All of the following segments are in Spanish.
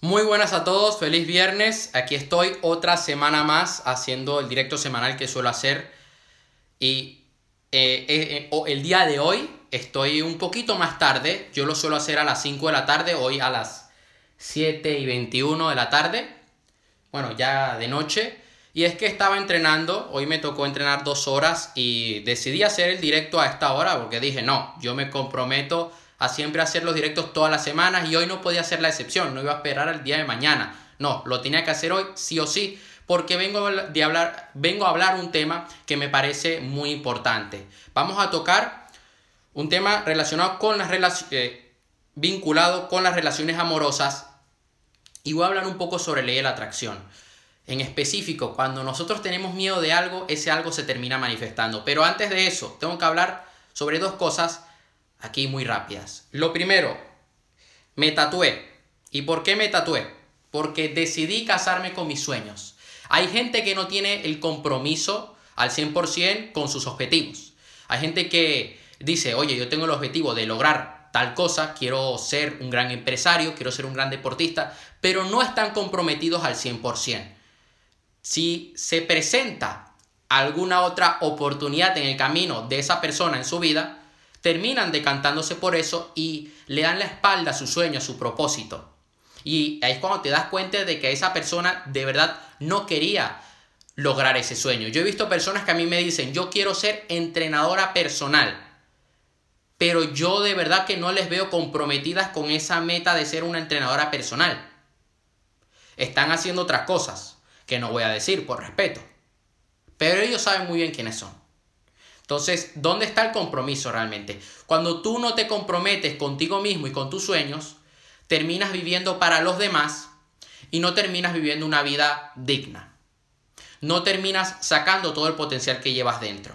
Muy buenas a todos, feliz viernes. Aquí estoy otra semana más haciendo el directo semanal que suelo hacer. Y eh, eh, eh, el día de hoy estoy un poquito más tarde. Yo lo suelo hacer a las 5 de la tarde, hoy a las 7 y 21 de la tarde. Bueno, ya de noche. Y es que estaba entrenando, hoy me tocó entrenar dos horas y decidí hacer el directo a esta hora porque dije, no, yo me comprometo a siempre hacer los directos todas las semanas y hoy no podía ser la excepción, no iba a esperar al día de mañana. No, lo tenía que hacer hoy sí o sí porque vengo, de hablar, vengo a hablar un tema que me parece muy importante. Vamos a tocar un tema relacionado con las relaciones, eh, vinculado con las relaciones amorosas y voy a hablar un poco sobre ley de la atracción. En específico, cuando nosotros tenemos miedo de algo, ese algo se termina manifestando. Pero antes de eso, tengo que hablar sobre dos cosas aquí muy rápidas. Lo primero, me tatué. ¿Y por qué me tatué? Porque decidí casarme con mis sueños. Hay gente que no tiene el compromiso al 100% con sus objetivos. Hay gente que dice, oye, yo tengo el objetivo de lograr tal cosa, quiero ser un gran empresario, quiero ser un gran deportista, pero no están comprometidos al 100%. Si se presenta alguna otra oportunidad en el camino de esa persona en su vida, terminan decantándose por eso y le dan la espalda a su sueño, a su propósito. Y ahí es cuando te das cuenta de que esa persona de verdad no quería lograr ese sueño. Yo he visto personas que a mí me dicen, yo quiero ser entrenadora personal, pero yo de verdad que no les veo comprometidas con esa meta de ser una entrenadora personal. Están haciendo otras cosas, que no voy a decir por respeto, pero ellos saben muy bien quiénes son. Entonces, ¿dónde está el compromiso realmente? Cuando tú no te comprometes contigo mismo y con tus sueños, terminas viviendo para los demás y no terminas viviendo una vida digna. No terminas sacando todo el potencial que llevas dentro.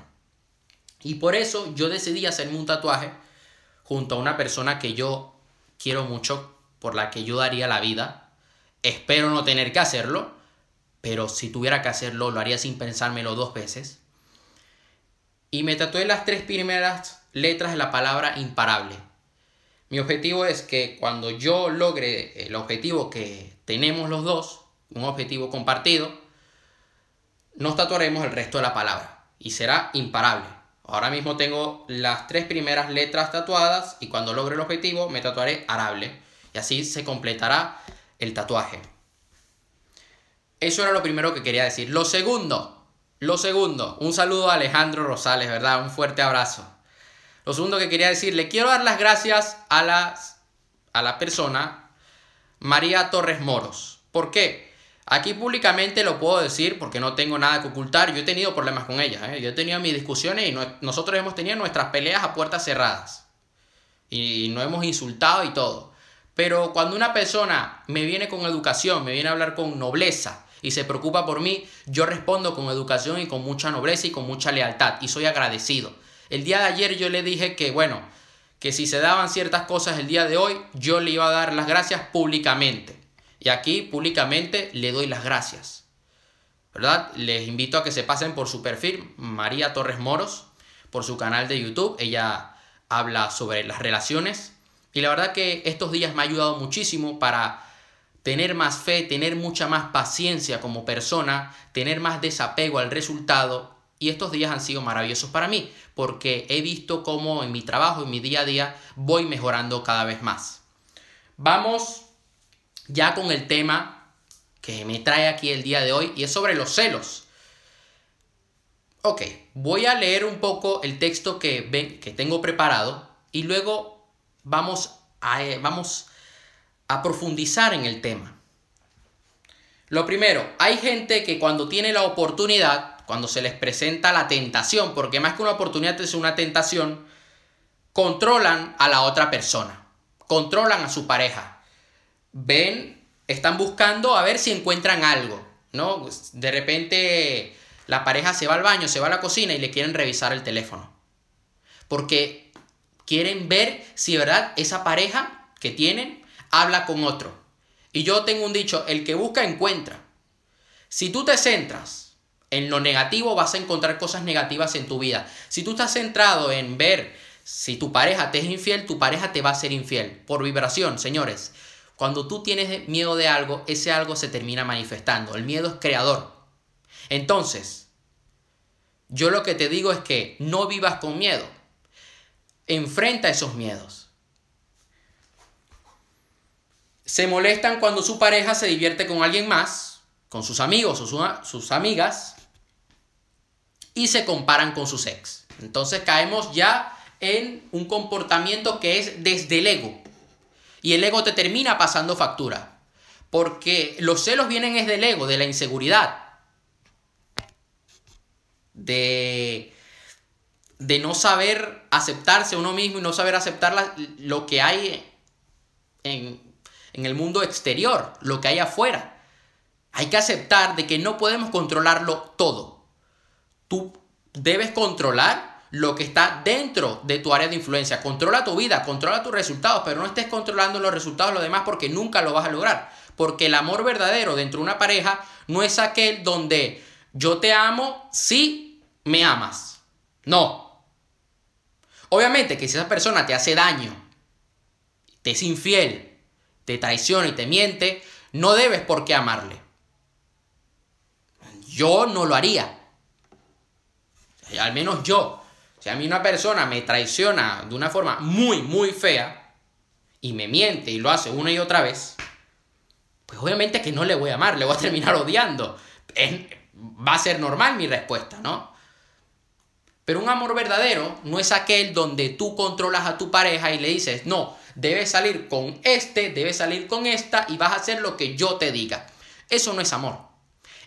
Y por eso yo decidí hacerme un tatuaje junto a una persona que yo quiero mucho, por la que yo daría la vida. Espero no tener que hacerlo, pero si tuviera que hacerlo, lo haría sin pensármelo dos veces y me tatué las tres primeras letras de la palabra imparable. Mi objetivo es que cuando yo logre el objetivo que tenemos los dos, un objetivo compartido, nos tatuaremos el resto de la palabra y será imparable. Ahora mismo tengo las tres primeras letras tatuadas y cuando logre el objetivo me tatuaré arable y así se completará el tatuaje. Eso era lo primero que quería decir. Lo segundo, lo segundo, un saludo a Alejandro Rosales, ¿verdad? Un fuerte abrazo. Lo segundo que quería decir, le quiero dar las gracias a, las, a la persona María Torres Moros. ¿Por qué? Aquí públicamente lo puedo decir porque no tengo nada que ocultar. Yo he tenido problemas con ella. ¿eh? Yo he tenido mis discusiones y nosotros hemos tenido nuestras peleas a puertas cerradas. Y nos hemos insultado y todo. Pero cuando una persona me viene con educación, me viene a hablar con nobleza, y se preocupa por mí, yo respondo con educación y con mucha nobleza y con mucha lealtad y soy agradecido. El día de ayer yo le dije que, bueno, que si se daban ciertas cosas el día de hoy, yo le iba a dar las gracias públicamente. Y aquí públicamente le doy las gracias. ¿Verdad? Les invito a que se pasen por su perfil, María Torres Moros, por su canal de YouTube. Ella habla sobre las relaciones. Y la verdad que estos días me ha ayudado muchísimo para tener más fe, tener mucha más paciencia como persona, tener más desapego al resultado. Y estos días han sido maravillosos para mí, porque he visto cómo en mi trabajo, en mi día a día, voy mejorando cada vez más. Vamos ya con el tema que me trae aquí el día de hoy, y es sobre los celos. Ok, voy a leer un poco el texto que, que tengo preparado y luego vamos a, vamos a profundizar en el tema. Lo primero, hay gente que cuando tiene la oportunidad, cuando se les presenta la tentación, porque más que una oportunidad es una tentación, controlan a la otra persona, controlan a su pareja. Ven, están buscando a ver si encuentran algo, ¿no? De repente la pareja se va al baño, se va a la cocina y le quieren revisar el teléfono. Porque quieren ver si, ¿verdad? Esa pareja que tienen habla con otro. Y yo tengo un dicho, el que busca encuentra. Si tú te centras en lo negativo, vas a encontrar cosas negativas en tu vida. Si tú estás centrado en ver si tu pareja te es infiel, tu pareja te va a ser infiel. Por vibración, señores. Cuando tú tienes miedo de algo, ese algo se termina manifestando. El miedo es creador. Entonces, yo lo que te digo es que no vivas con miedo. Enfrenta esos miedos. Se molestan cuando su pareja se divierte con alguien más, con sus amigos o sus amigas, y se comparan con sus ex. Entonces caemos ya en un comportamiento que es desde el ego. Y el ego te termina pasando factura. Porque los celos vienen es del ego, de la inseguridad. De, de no saber aceptarse uno mismo y no saber aceptar lo que hay en, en el mundo exterior, lo que hay afuera. Hay que aceptar de que no podemos controlarlo todo. Tú debes controlar lo que está dentro de tu área de influencia. Controla tu vida, controla tus resultados, pero no estés controlando los resultados de los demás porque nunca lo vas a lograr. Porque el amor verdadero dentro de una pareja no es aquel donde yo te amo si me amas. No. Obviamente que si esa persona te hace daño, te es infiel, te traiciona y te miente, no debes por qué amarle. Yo no lo haría. Al menos yo. Si a mí una persona me traiciona de una forma muy, muy fea y me miente y lo hace una y otra vez, pues obviamente que no le voy a amar, le voy a terminar odiando. va a ser normal mi respuesta, ¿no? Pero un amor verdadero no es aquel donde tú controlas a tu pareja y le dices, no, debes salir con este, debes salir con esta y vas a hacer lo que yo te diga. Eso no es amor.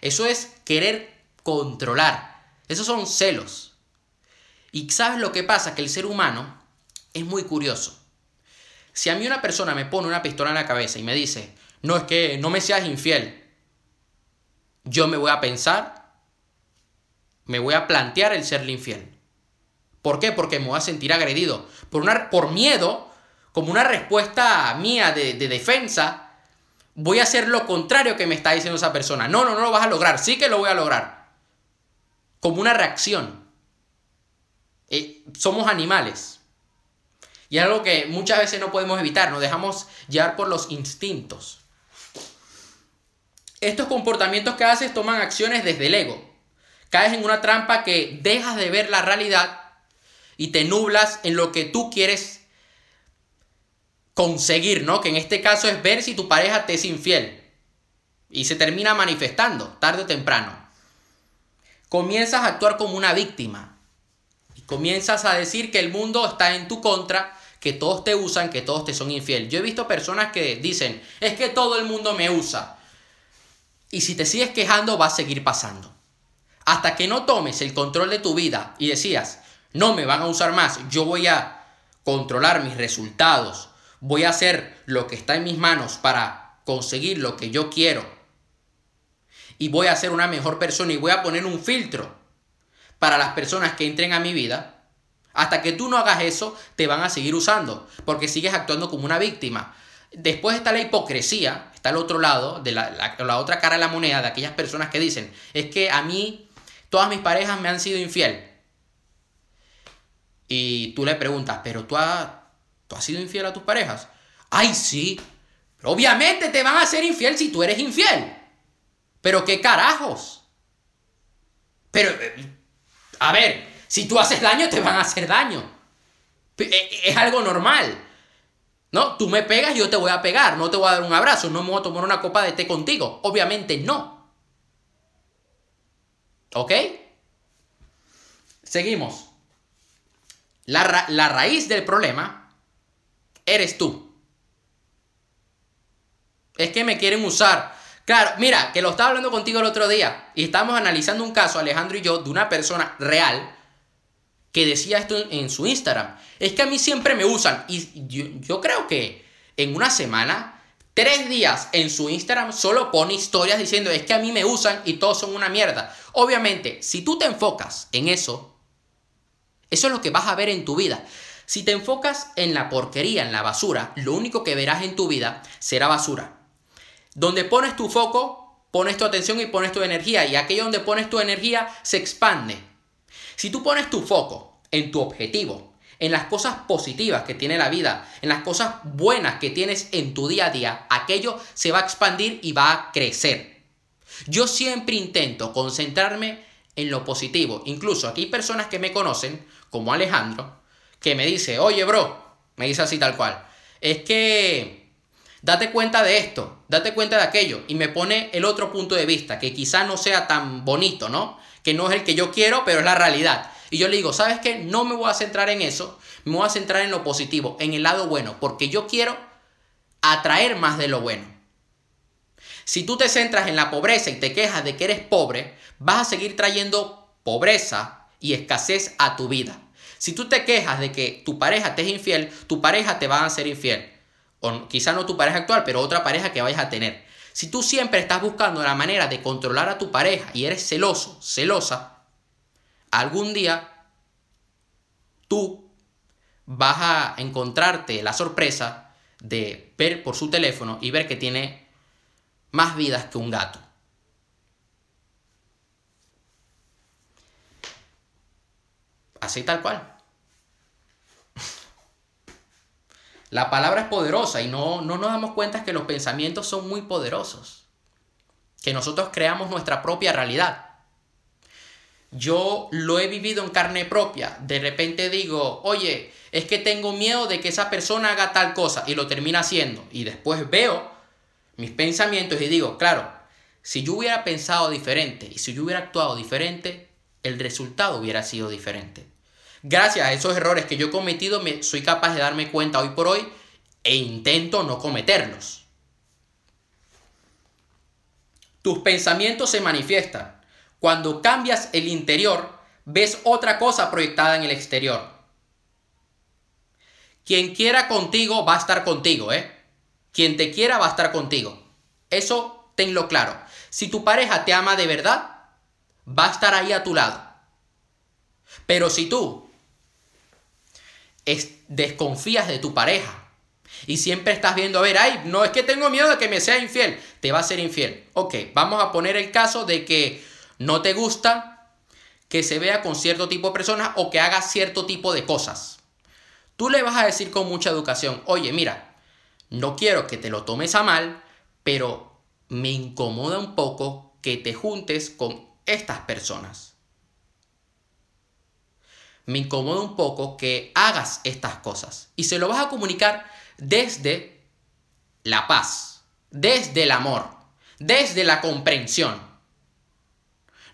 Eso es querer controlar. Esos son celos. Y sabes lo que pasa, que el ser humano es muy curioso. Si a mí una persona me pone una pistola en la cabeza y me dice, no es que no me seas infiel, yo me voy a pensar, me voy a plantear el serle infiel. ¿Por qué? Porque me voy a sentir agredido. Por, por miedo, como una respuesta mía de, de defensa, voy a hacer lo contrario que me está diciendo esa persona. No, no, no lo vas a lograr. Sí que lo voy a lograr. Como una reacción. Eh, somos animales. Y es algo que muchas veces no podemos evitar, nos dejamos llevar por los instintos. Estos comportamientos que haces toman acciones desde el ego. Caes en una trampa que dejas de ver la realidad y te nublas en lo que tú quieres conseguir, ¿no? Que en este caso es ver si tu pareja te es infiel. Y se termina manifestando, tarde o temprano. Comienzas a actuar como una víctima comienzas a decir que el mundo está en tu contra, que todos te usan, que todos te son infiel. Yo he visto personas que dicen, es que todo el mundo me usa. Y si te sigues quejando, va a seguir pasando. Hasta que no tomes el control de tu vida y decías, no me van a usar más, yo voy a controlar mis resultados, voy a hacer lo que está en mis manos para conseguir lo que yo quiero. Y voy a ser una mejor persona y voy a poner un filtro para las personas que entren a mi vida, hasta que tú no hagas eso, te van a seguir usando, porque sigues actuando como una víctima. Después está la hipocresía, está el otro lado, de la, la, otra cara de la moneda, de aquellas personas que dicen, es que a mí todas mis parejas me han sido infiel. Y tú le preguntas, pero tú, tú has sido infiel a tus parejas. Ay, sí. obviamente te van a ser infiel si tú eres infiel. Pero qué carajos. Pero eh, a ver, si tú haces daño, te van a hacer daño. E, es algo normal. ¿No? Tú me pegas, yo te voy a pegar. No te voy a dar un abrazo. No me voy a tomar una copa de té contigo. Obviamente no. ¿Ok? Seguimos. La raíz del problema eres tú. Es que me quieren usar Claro, mira, que lo estaba hablando contigo el otro día y estábamos analizando un caso, Alejandro y yo, de una persona real que decía esto en, su Instagram. Es que a mí siempre me usan y yo, creo que en una semana, tres días en su Instagram solo pone historias diciendo es que a mí me usan y todos son una mierda. Obviamente, si tú te enfocas en eso, eso es lo que vas a ver en tu vida. Si te enfocas en la porquería, en la basura, lo único que verás en tu vida será basura. Donde pones tu foco, pones tu atención y pones tu energía. Y aquello donde pones tu energía se expande. Si tú pones tu foco en tu objetivo, en las cosas positivas que tiene la vida, en las cosas buenas que tienes en tu día a día, aquello se va a expandir y va a crecer. Yo siempre intento concentrarme en lo positivo. Incluso aquí hay personas que me conocen, como Alejandro, que me dice, oye bro, me dice así tal cual, es que date cuenta de esto, date cuenta de aquello, y me pone el otro punto de vista, que quizá no sea tan bonito, ¿no? Que no es el que yo quiero, pero es la realidad. Y yo le digo, ¿sabes qué? No me voy a centrar en eso, me voy a centrar en lo positivo, en el lado bueno, porque yo quiero atraer más de lo bueno. Si tú te centras en la pobreza y te quejas de que eres pobre, vas a seguir trayendo pobreza y escasez a tu vida. Si tú te quejas de que tu pareja te es infiel, tu pareja te va a ser infiel. O quizá no tu pareja actual, pero otra pareja que vayas a tener. Si tú siempre estás buscando la manera de controlar a tu pareja y eres celoso, celosa, algún día tú vas a encontrarte la sorpresa de ver por su teléfono y ver que tiene más vidas que un gato. Así tal cual. La palabra es poderosa y no, no nos damos cuenta que los pensamientos son muy poderosos. Que nosotros creamos nuestra propia realidad. Yo lo he vivido en carne propia. De repente digo, oye, es que tengo miedo de que esa persona haga tal cosa y lo termina haciendo. Y después veo mis pensamientos y digo, claro, si yo hubiera pensado diferente y si yo hubiera actuado diferente, el resultado hubiera sido diferente. Gracias a esos errores que yo he cometido, me, soy capaz de darme cuenta hoy por hoy e intento no cometerlos. Tus pensamientos se manifiestan. Cuando cambias el interior, ves otra cosa proyectada en el exterior. Quien quiera contigo va a estar contigo, ¿eh? Quien te quiera va a estar contigo. Eso tenlo claro. Si tu pareja te ama de verdad, va a estar ahí a tu lado. Pero si tú desconfías de tu pareja y siempre estás viendo, a ver, ay, no es que tengo miedo de que me sea infiel, te va a ser infiel. Ok, vamos a poner el caso de que no te gusta que se vea con cierto tipo de personas o que haga cierto tipo de cosas. Tú le vas a decir con mucha educación, oye, mira, no quiero que te lo tomes a mal, pero me incomoda un poco que te juntes con estas personas me incomoda un poco que hagas estas cosas. Y se lo vas a comunicar desde la paz, desde el amor, desde la comprensión.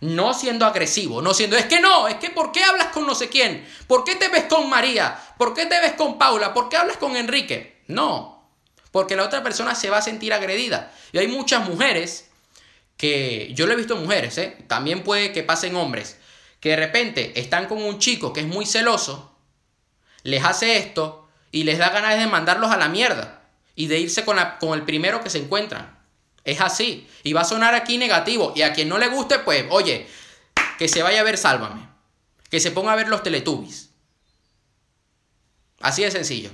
No siendo agresivo, no siendo, es que no, es que ¿por qué hablas con no sé quién? ¿Por qué te ves con María? ¿Por qué te ves con Paula? ¿Por qué hablas con Enrique? No, porque la otra persona se va a sentir agredida. Y hay muchas mujeres que, yo lo he visto mujeres, ¿eh? también puede que pasen hombres, que de repente están con un chico que es muy celoso, les hace esto y les da ganas de mandarlos a la mierda y de irse con, con el primero que se encuentran. Es así. Y va a sonar aquí negativo. Y a quien no le guste, pues, oye, que se vaya a ver Sálvame. Que se ponga a ver los Teletubbies. Así de sencillo.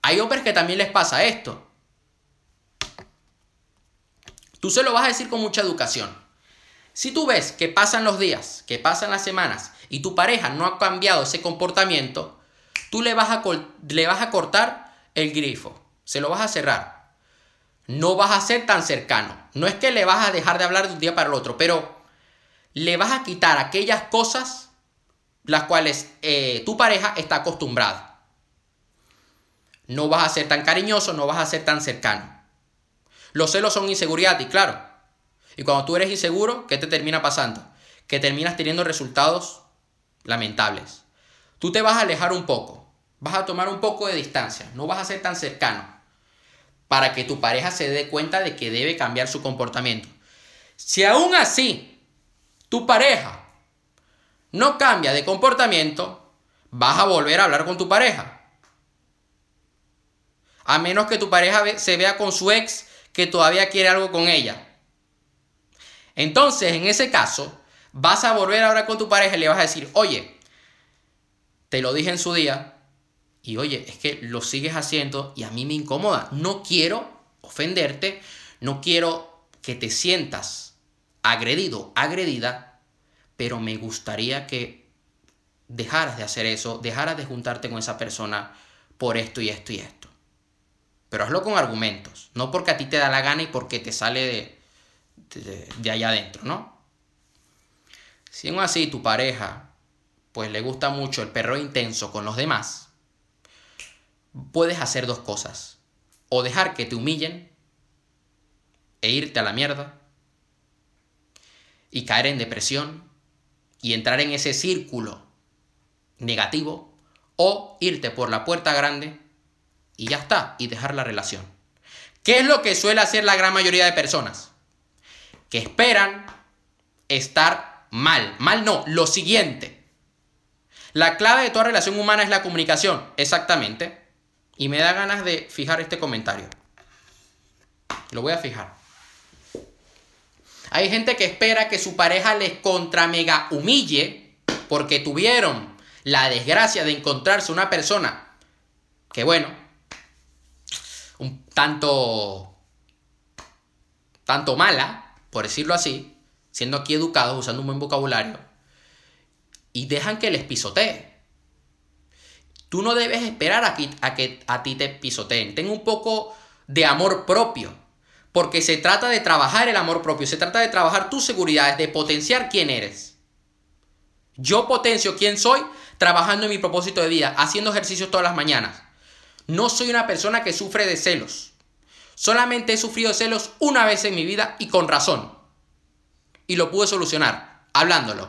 Hay hombres que también les pasa esto. Tú se lo vas a decir con mucha educación. Si tú ves que pasan los días, que pasan las semanas y tu pareja no ha cambiado ese comportamiento, tú le vas a, le vas a cortar el grifo, se lo vas a cerrar. No vas a ser tan cercano. No es que le vas a dejar de hablar de un día para el otro, pero le vas a quitar aquellas cosas las cuales eh, tu pareja está acostumbrada. No vas a ser tan cariñoso, no vas a ser tan cercano. Los celos son inseguridad y claro, y cuando tú eres inseguro, ¿qué te termina pasando? Que terminas teniendo resultados lamentables. Tú te vas a alejar un poco, vas a tomar un poco de distancia, no vas a ser tan cercano para que tu pareja se dé cuenta de que debe cambiar su comportamiento. Si aún así tu pareja no cambia de comportamiento, vas a volver a hablar con tu pareja. A menos que tu pareja se vea con su ex que todavía quiere algo con ella. Entonces, en ese caso, vas a volver ahora con tu pareja y le vas a decir, oye, te lo dije en su día y oye, es que lo sigues haciendo y a mí me incomoda. No quiero ofenderte, no quiero que te sientas agredido, agredida, pero me gustaría que dejaras de hacer eso, dejaras de juntarte con esa persona por esto y esto y esto. Pero hazlo con argumentos, no porque a ti te da la gana y porque te sale de, allá adentro, ¿no? Si aún así tu pareja, pues le gusta mucho el perro intenso con los demás, puedes hacer dos cosas. O dejar que te humillen e irte a la mierda y caer en depresión y entrar en ese círculo negativo o irte por la puerta grande y ya está, y dejar la relación. ¿Qué es lo que suele hacer la gran mayoría de personas? Que esperan estar mal. Mal no, lo siguiente. La clave de toda relación humana es la comunicación, exactamente. Y me da ganas de fijar este comentario. Lo voy a fijar. Hay gente que espera que su pareja les contra mega humille porque tuvieron la desgracia de encontrarse una persona que, bueno, un tanto, tanto mala, por decirlo así, siendo aquí educados, usando un buen vocabulario, y dejan que les pisotee. Tú no debes esperar a que, a que a ti te pisoteen. Ten un poco de amor propio. Porque se trata de trabajar el amor propio, se trata de trabajar tus seguridades, de potenciar quién eres. Yo potencio quién soy trabajando en mi propósito de vida, haciendo ejercicios todas las mañanas. No soy una persona que sufre de celos. Solamente he sufrido celos una vez en mi vida y con razón. Y lo pude solucionar, hablándolo.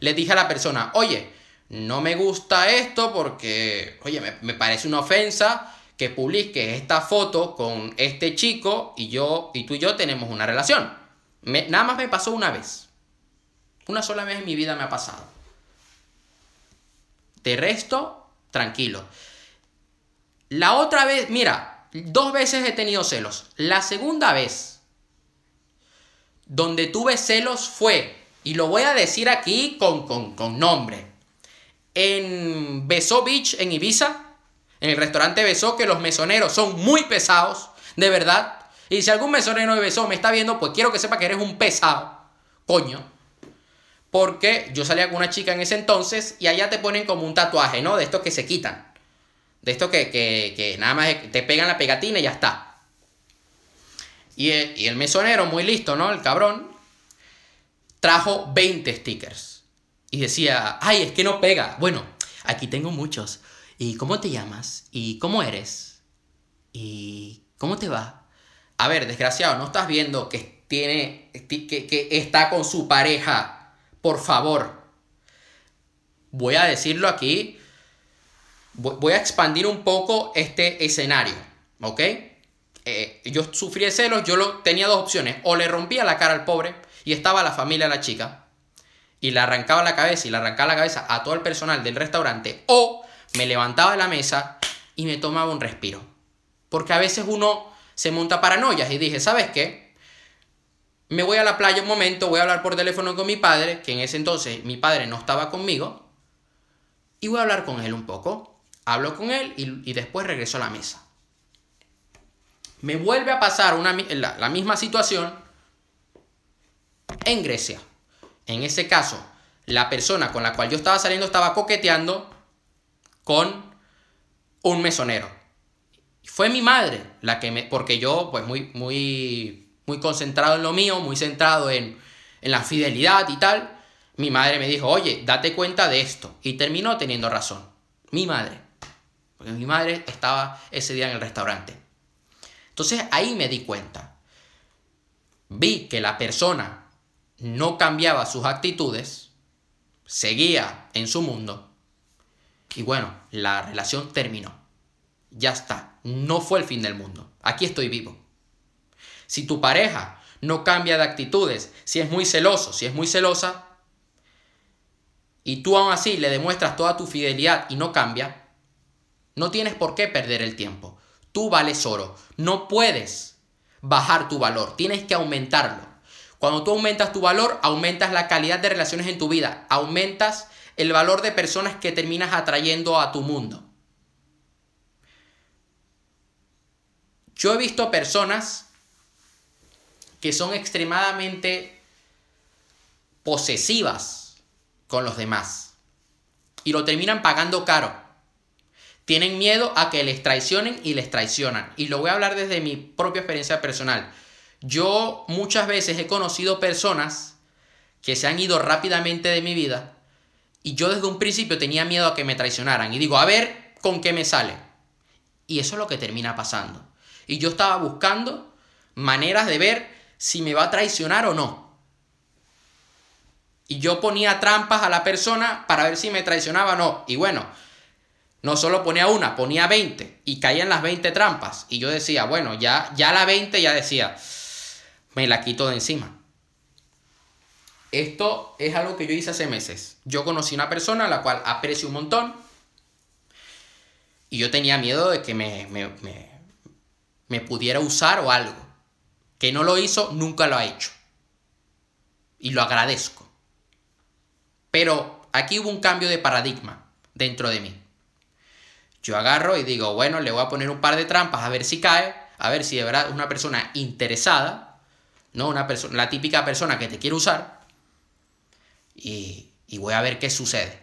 Le dije a la persona, oye, no me gusta esto porque, oye, me, parece una ofensa que publique esta foto con este chico y yo y tú y yo tenemos una relación. nada más me pasó una vez. Una sola vez en mi vida me ha pasado. De resto, tranquilo. La otra vez, mira, dos veces he tenido celos. La segunda vez donde tuve celos fue, y lo voy a decir aquí con, con, nombre, en Beso Beach, en Ibiza, en el restaurante Beso, que los mesoneros son muy pesados, de verdad. Y si algún mesonero de Beso me está viendo, pues quiero que sepa que eres un pesado. Coño porque yo salía con una chica en ese entonces y allá te ponen como un tatuaje, ¿no? De estos que se quitan. De estos que, nada más te pegan la pegatina y ya está. Y el, y el mesonero, muy listo, ¿no? El cabrón, trajo 20 stickers. Y decía, ay, es que no pega. Bueno, aquí tengo muchos. ¿Y cómo te llamas? ¿Y cómo eres? ¿Y cómo te va? A ver, desgraciado, ¿no estás viendo que tiene, que, que está con su pareja por favor, voy a decirlo aquí, voy a expandir un poco este escenario, ¿ok? Eh, yo sufrí celos, yo lo, tenía dos opciones, o le rompía la cara al pobre y estaba la familia de la chica, y le arrancaba la cabeza y le arrancaba la cabeza a todo el personal del restaurante, o me levantaba de la mesa y me tomaba un respiro. Porque a veces uno se monta paranoias y dije, ¿sabes qué? me voy a la playa un momento, voy a hablar por teléfono con mi padre, que en ese entonces mi padre no estaba conmigo, y voy a hablar con él un poco. Hablo con él y, después regreso a la mesa. Me vuelve a pasar una, la, la misma situación en Grecia. En ese caso, la persona con la cual yo estaba saliendo estaba coqueteando con un mesonero. Fue mi madre la que me, porque yo pues muy, muy muy concentrado en lo mío, muy centrado en, la fidelidad y tal, mi madre me dijo, oye, date cuenta de esto. Y terminó teniendo razón. Mi madre. Porque mi madre estaba ese día en el restaurante. Entonces ahí me di cuenta. Vi que la persona no cambiaba sus actitudes, seguía en su mundo. Y bueno, la relación terminó. Ya está. No fue el fin del mundo. Aquí estoy vivo. Si tu pareja no cambia de actitudes, si es muy celoso, si es muy celosa, y tú aún así le demuestras toda tu fidelidad y no cambia, no tienes por qué perder el tiempo. Tú vales oro. No puedes bajar tu valor, tienes que aumentarlo. Cuando tú aumentas tu valor, aumentas la calidad de relaciones en tu vida, aumentas el valor de personas que terminas atrayendo a tu mundo. Yo he visto personas que son extremadamente posesivas con los demás. y lo terminan pagando caro. Tienen miedo a que les traicionen y les traicionan. Y lo voy a hablar desde mi propia experiencia personal. Yo muchas veces he conocido personas que se han ido rápidamente de mi vida y yo desde un principio tenía miedo a que me traicionaran. Y digo, a ver con qué me sale. Y eso es lo que termina pasando. Y yo estaba buscando maneras de ver si me va a traicionar o no. Y yo ponía trampas a la persona para ver si me traicionaba o no. Y bueno, no solo ponía una, ponía 20 y caían las 20 trampas. Y yo decía, bueno, ya, ya la 20 ya decía, me la quito de encima. Esto es algo que yo hice hace meses. Yo conocí una persona a la cual aprecio un montón. Y yo tenía miedo de que me, me, me, pudiera usar o algo. Que no lo hizo, nunca lo ha hecho. Y lo agradezco. Pero aquí hubo un cambio de paradigma dentro de mí. Yo agarro y digo, bueno, le voy a poner un par de trampas a ver si cae, a ver si de verdad es una persona interesada, no una persona, la típica persona que te quiere usar, y, y voy a ver qué sucede.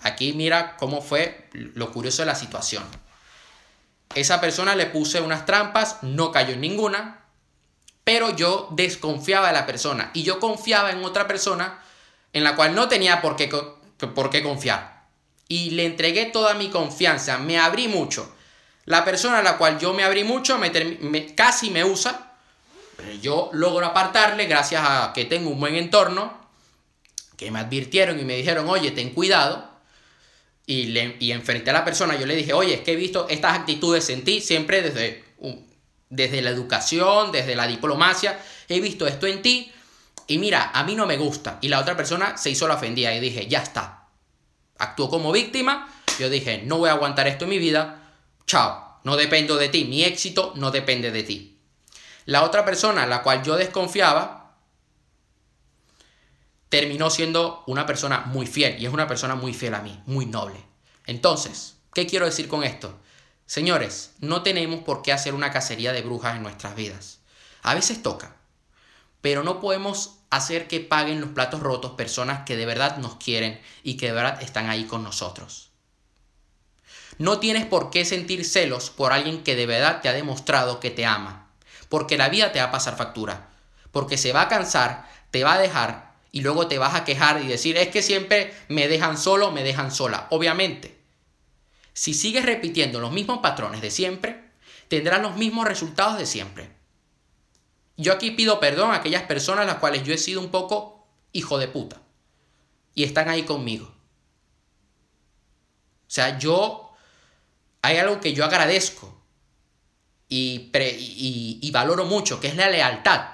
Aquí mira cómo fue lo curioso de la situación. Esa persona le puse unas trampas, no cayó en ninguna, pero yo desconfiaba de la persona y yo confiaba en otra persona en la cual no tenía por qué, por qué confiar. Y le entregué toda mi confianza, me abrí mucho. La persona a la cual yo me abrí mucho me, casi me usa, pero yo logro apartarle gracias a que tengo un buen entorno, que me advirtieron y me dijeron, oye, ten cuidado. Y, le, y enfrenté a la persona, yo le dije, oye, es que he visto estas actitudes en ti, siempre desde, desde la educación, desde la diplomacia, he visto esto en ti, y mira, a mí no me gusta. Y la otra persona se hizo la ofendida y dije, ya está. Actuó como víctima. Yo dije, no voy a aguantar esto en mi vida. Chao. No dependo de ti. Mi éxito no depende de ti. La otra persona, la cual yo desconfiaba, terminó siendo una persona muy fiel. Y es una persona muy fiel a mí, muy noble. Entonces, ¿qué quiero decir con esto? Señores, no tenemos por qué hacer una cacería de brujas en nuestras vidas. A veces toca, pero no podemos hacer que paguen los platos rotos personas que de verdad nos quieren y que de verdad están ahí con nosotros. No tienes por qué sentir celos por alguien que de verdad te ha demostrado que te ama, porque la vida te va a pasar factura, porque se va a cansar, te va a dejar y luego te vas a quejar y decir, es que siempre me dejan solo, me dejan sola. Obviamente, si sigues repitiendo los mismos patrones de siempre, tendrás los mismos resultados de siempre. Yo aquí pido perdón a aquellas personas a las cuales yo he sido un poco hijo de puta. Y están ahí conmigo. O sea, yo... Hay algo que yo agradezco y, y, valoro mucho, que es la lealtad.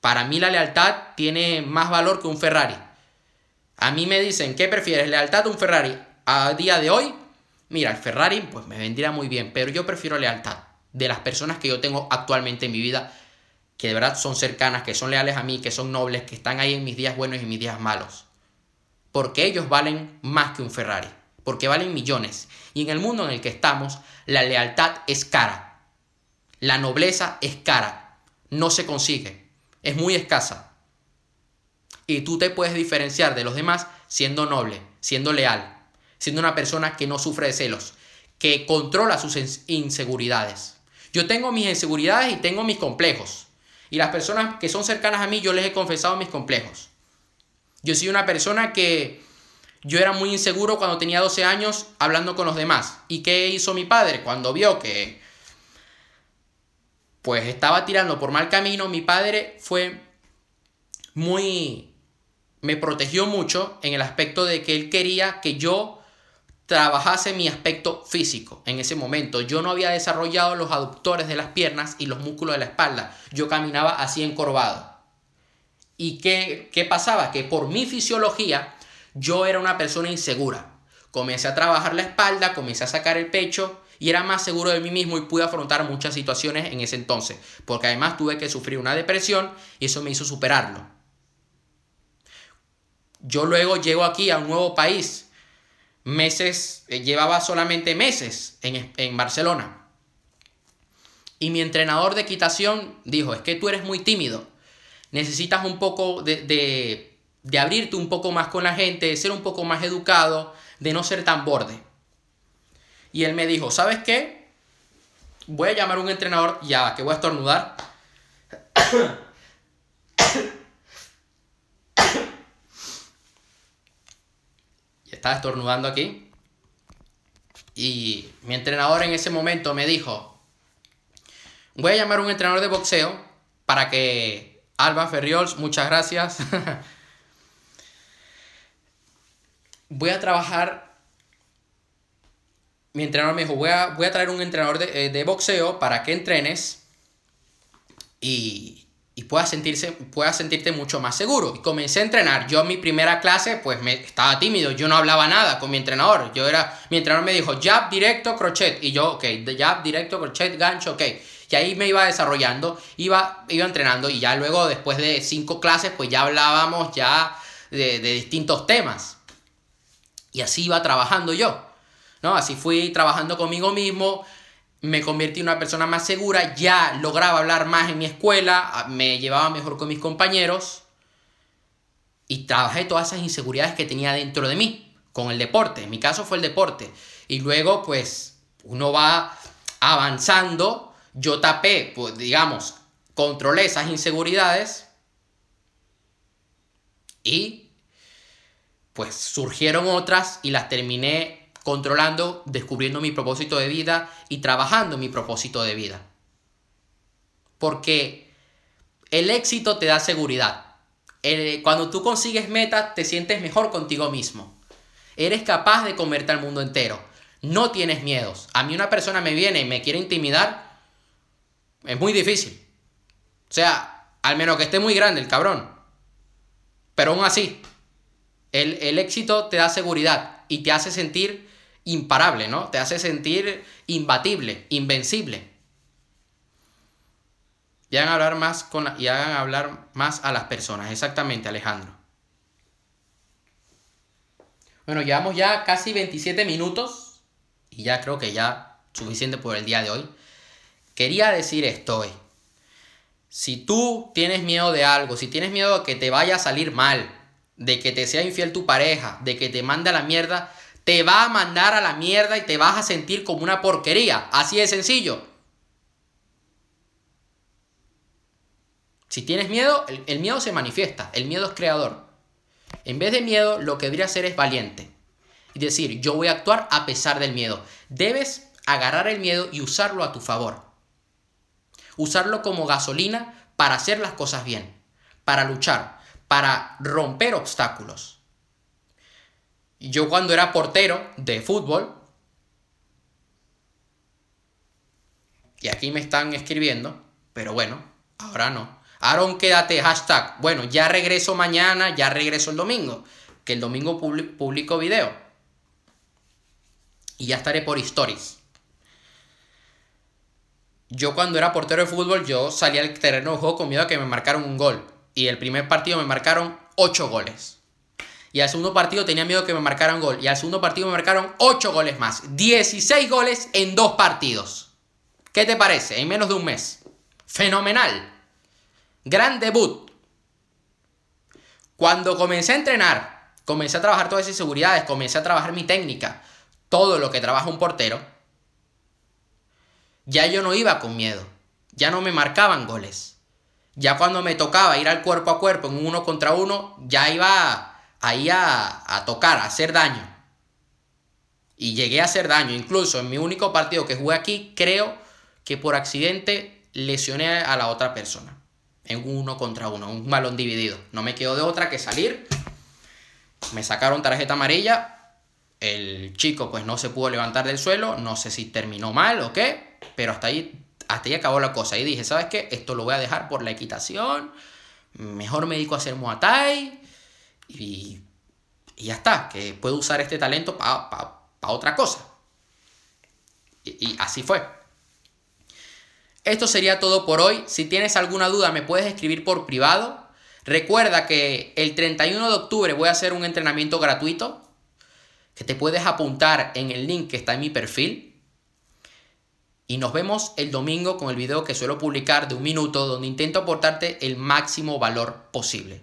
Para mí la lealtad tiene más valor que un Ferrari. A mí me dicen, ¿qué prefieres, lealtad o un Ferrari? A día de hoy, mira, el Ferrari pues me vendría muy bien, pero yo prefiero lealtad de las personas que yo tengo actualmente en mi vida, que de verdad son cercanas, que son leales a mí, que son nobles, que están ahí en mis días buenos y mis días malos. Porque ellos valen más que un Ferrari, porque valen millones. Y en el mundo en el que estamos, la lealtad es cara. La nobleza es cara. No se consigue. Es muy escasa. Y tú te puedes diferenciar de los demás siendo noble, siendo leal, siendo una persona que no sufre de celos, que controla sus inseguridades. Yo tengo mis inseguridades y tengo mis complejos. Y las personas que son cercanas a mí, yo les he confesado mis complejos. Yo soy una persona que yo era muy inseguro cuando tenía 12 años hablando con los demás. ¿Y qué hizo mi padre? Cuando vio que pues estaba tirando por mal camino, mi padre fue muy me protegió mucho en el aspecto de que él quería que yo trabajase mi aspecto físico en ese momento. Yo no había desarrollado los aductores de las piernas y los músculos de la espalda. Yo caminaba así encorvado. ¿Y qué, qué pasaba? Que por mi fisiología yo era una persona insegura. Comencé a trabajar la espalda, comencé a sacar el pecho y era más seguro de mí mismo y pude afrontar muchas situaciones en ese entonces. Porque además tuve que sufrir una depresión y eso me hizo superarlo. Yo luego llego aquí a un nuevo país meses, eh, llevaba solamente meses en, Barcelona. Y mi entrenador de equitación dijo, es que tú eres muy tímido, necesitas un poco de, de abrirte un poco más con la gente, de ser un poco más educado, de no ser tan borde. Y él me dijo, ¿sabes qué? Voy a llamar a un entrenador, ya, que voy a estornudar. Estaba estornudando aquí. Y mi entrenador en ese momento me dijo, voy a llamar a un entrenador de boxeo para que Alba Ferriols, muchas gracias. voy a trabajar. Mi entrenador me dijo, voy a, voy a traer un entrenador de, eh, de boxeo para que entrenes y, y puedas, sentirse, puedas sentirte mucho más seguro. Y comencé a entrenar. Yo en mi primera clase, pues me estaba tímido, yo no hablaba nada con mi entrenador. Yo era, mi entrenador me dijo, jab, directo, crochet. Y yo, ok, jab, directo, crochet, gancho, ok. Y ahí me iba desarrollando, iba, iba entrenando y ya luego, después de cinco clases, pues ya hablábamos ya de, de distintos temas. Y así iba trabajando yo. ¿no? Así fui trabajando conmigo mismo, me convertí en una persona más segura, ya lograba hablar más en mi escuela, me llevaba mejor con mis compañeros y trabajé todas esas inseguridades que tenía dentro de mí con el deporte. En mi caso fue el deporte. Y luego pues uno va avanzando, yo tapé, pues digamos, controlé esas inseguridades y pues surgieron otras y las terminé controlando, descubriendo mi propósito de vida y trabajando mi propósito de vida. Porque el éxito te da seguridad. cuando tú consigues metas, te sientes mejor contigo mismo. Eres capaz de comerte al mundo entero. No tienes miedos. A mí una persona me viene y me quiere intimidar, es muy difícil. O sea, al menos que esté muy grande el cabrón. Pero aún así, el, el éxito te da seguridad y te hace sentir imparable, ¿no? Te hace sentir imbatible, invencible. Y hagan hablar más, con y hagan hablar más a las personas. Exactamente, Alejandro. Bueno, llevamos ya casi 27 minutos y ya creo que ya suficiente por el día de hoy. Quería decir esto hoy. Si tú tienes miedo de algo, si tienes miedo de que te vaya a salir mal, de que te sea infiel tu pareja, de que te mande a la mierda, te va a mandar a la mierda y te vas a sentir como una porquería. Así de sencillo. Si tienes miedo, el, miedo se manifiesta, el miedo es creador. En vez de miedo, lo que debería ser es valiente. Y decir, yo voy a actuar a pesar del miedo. Debes agarrar el miedo y usarlo a tu favor. Usarlo como gasolina para hacer las cosas bien, para luchar, para romper obstáculos. Yo cuando era portero de fútbol, y aquí me están escribiendo, pero bueno, ahora no. Aaron, quédate, hashtag. Bueno, ya regreso mañana, ya regreso el domingo, que el domingo publico video. Y ya estaré por stories. Yo cuando era portero de fútbol, yo salí al terreno de juego con miedo a que me marcaron un gol. Y el primer partido me marcaron 8 goles. Y al segundo partido tenía miedo que me marcaran gol. Y al segundo partido me marcaron 8 goles más. 16 goles en dos partidos. ¿Qué te parece? En menos de un mes. Fenomenal. Gran debut. Cuando comencé a entrenar, comencé a trabajar todas esas inseguridades, comencé a trabajar mi técnica, todo lo que trabaja un portero, ya yo no iba con miedo. Ya no me marcaban goles. Ya cuando me tocaba ir al cuerpo a cuerpo en un uno contra uno, ya iba ahí a, tocar, a hacer daño. Y llegué a hacer daño. Incluso en mi único partido que jugué aquí, creo que por accidente lesioné a la otra persona. En uno contra uno, un balón dividido. No me quedó de otra que salir. Me sacaron tarjeta amarilla. El chico pues no se pudo levantar del suelo. No sé si terminó mal o qué. Pero hasta ahí, hasta ahí acabó la cosa. Y dije, ¿sabes qué? Esto lo voy a dejar por la equitación. Mejor me dedico a hacer Muay y, ya está, que puedo usar este talento para otra cosa. Y, así fue. Esto sería todo por hoy. Si tienes alguna duda me puedes escribir por privado. Recuerda que el 31 de octubre voy a hacer un entrenamiento gratuito que te puedes apuntar en el link que está en mi perfil. Y nos vemos el domingo con el video que suelo publicar de un minuto donde intento aportarte el máximo valor posible.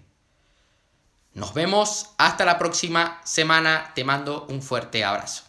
Nos vemos hasta la próxima semana. Te mando un fuerte abrazo.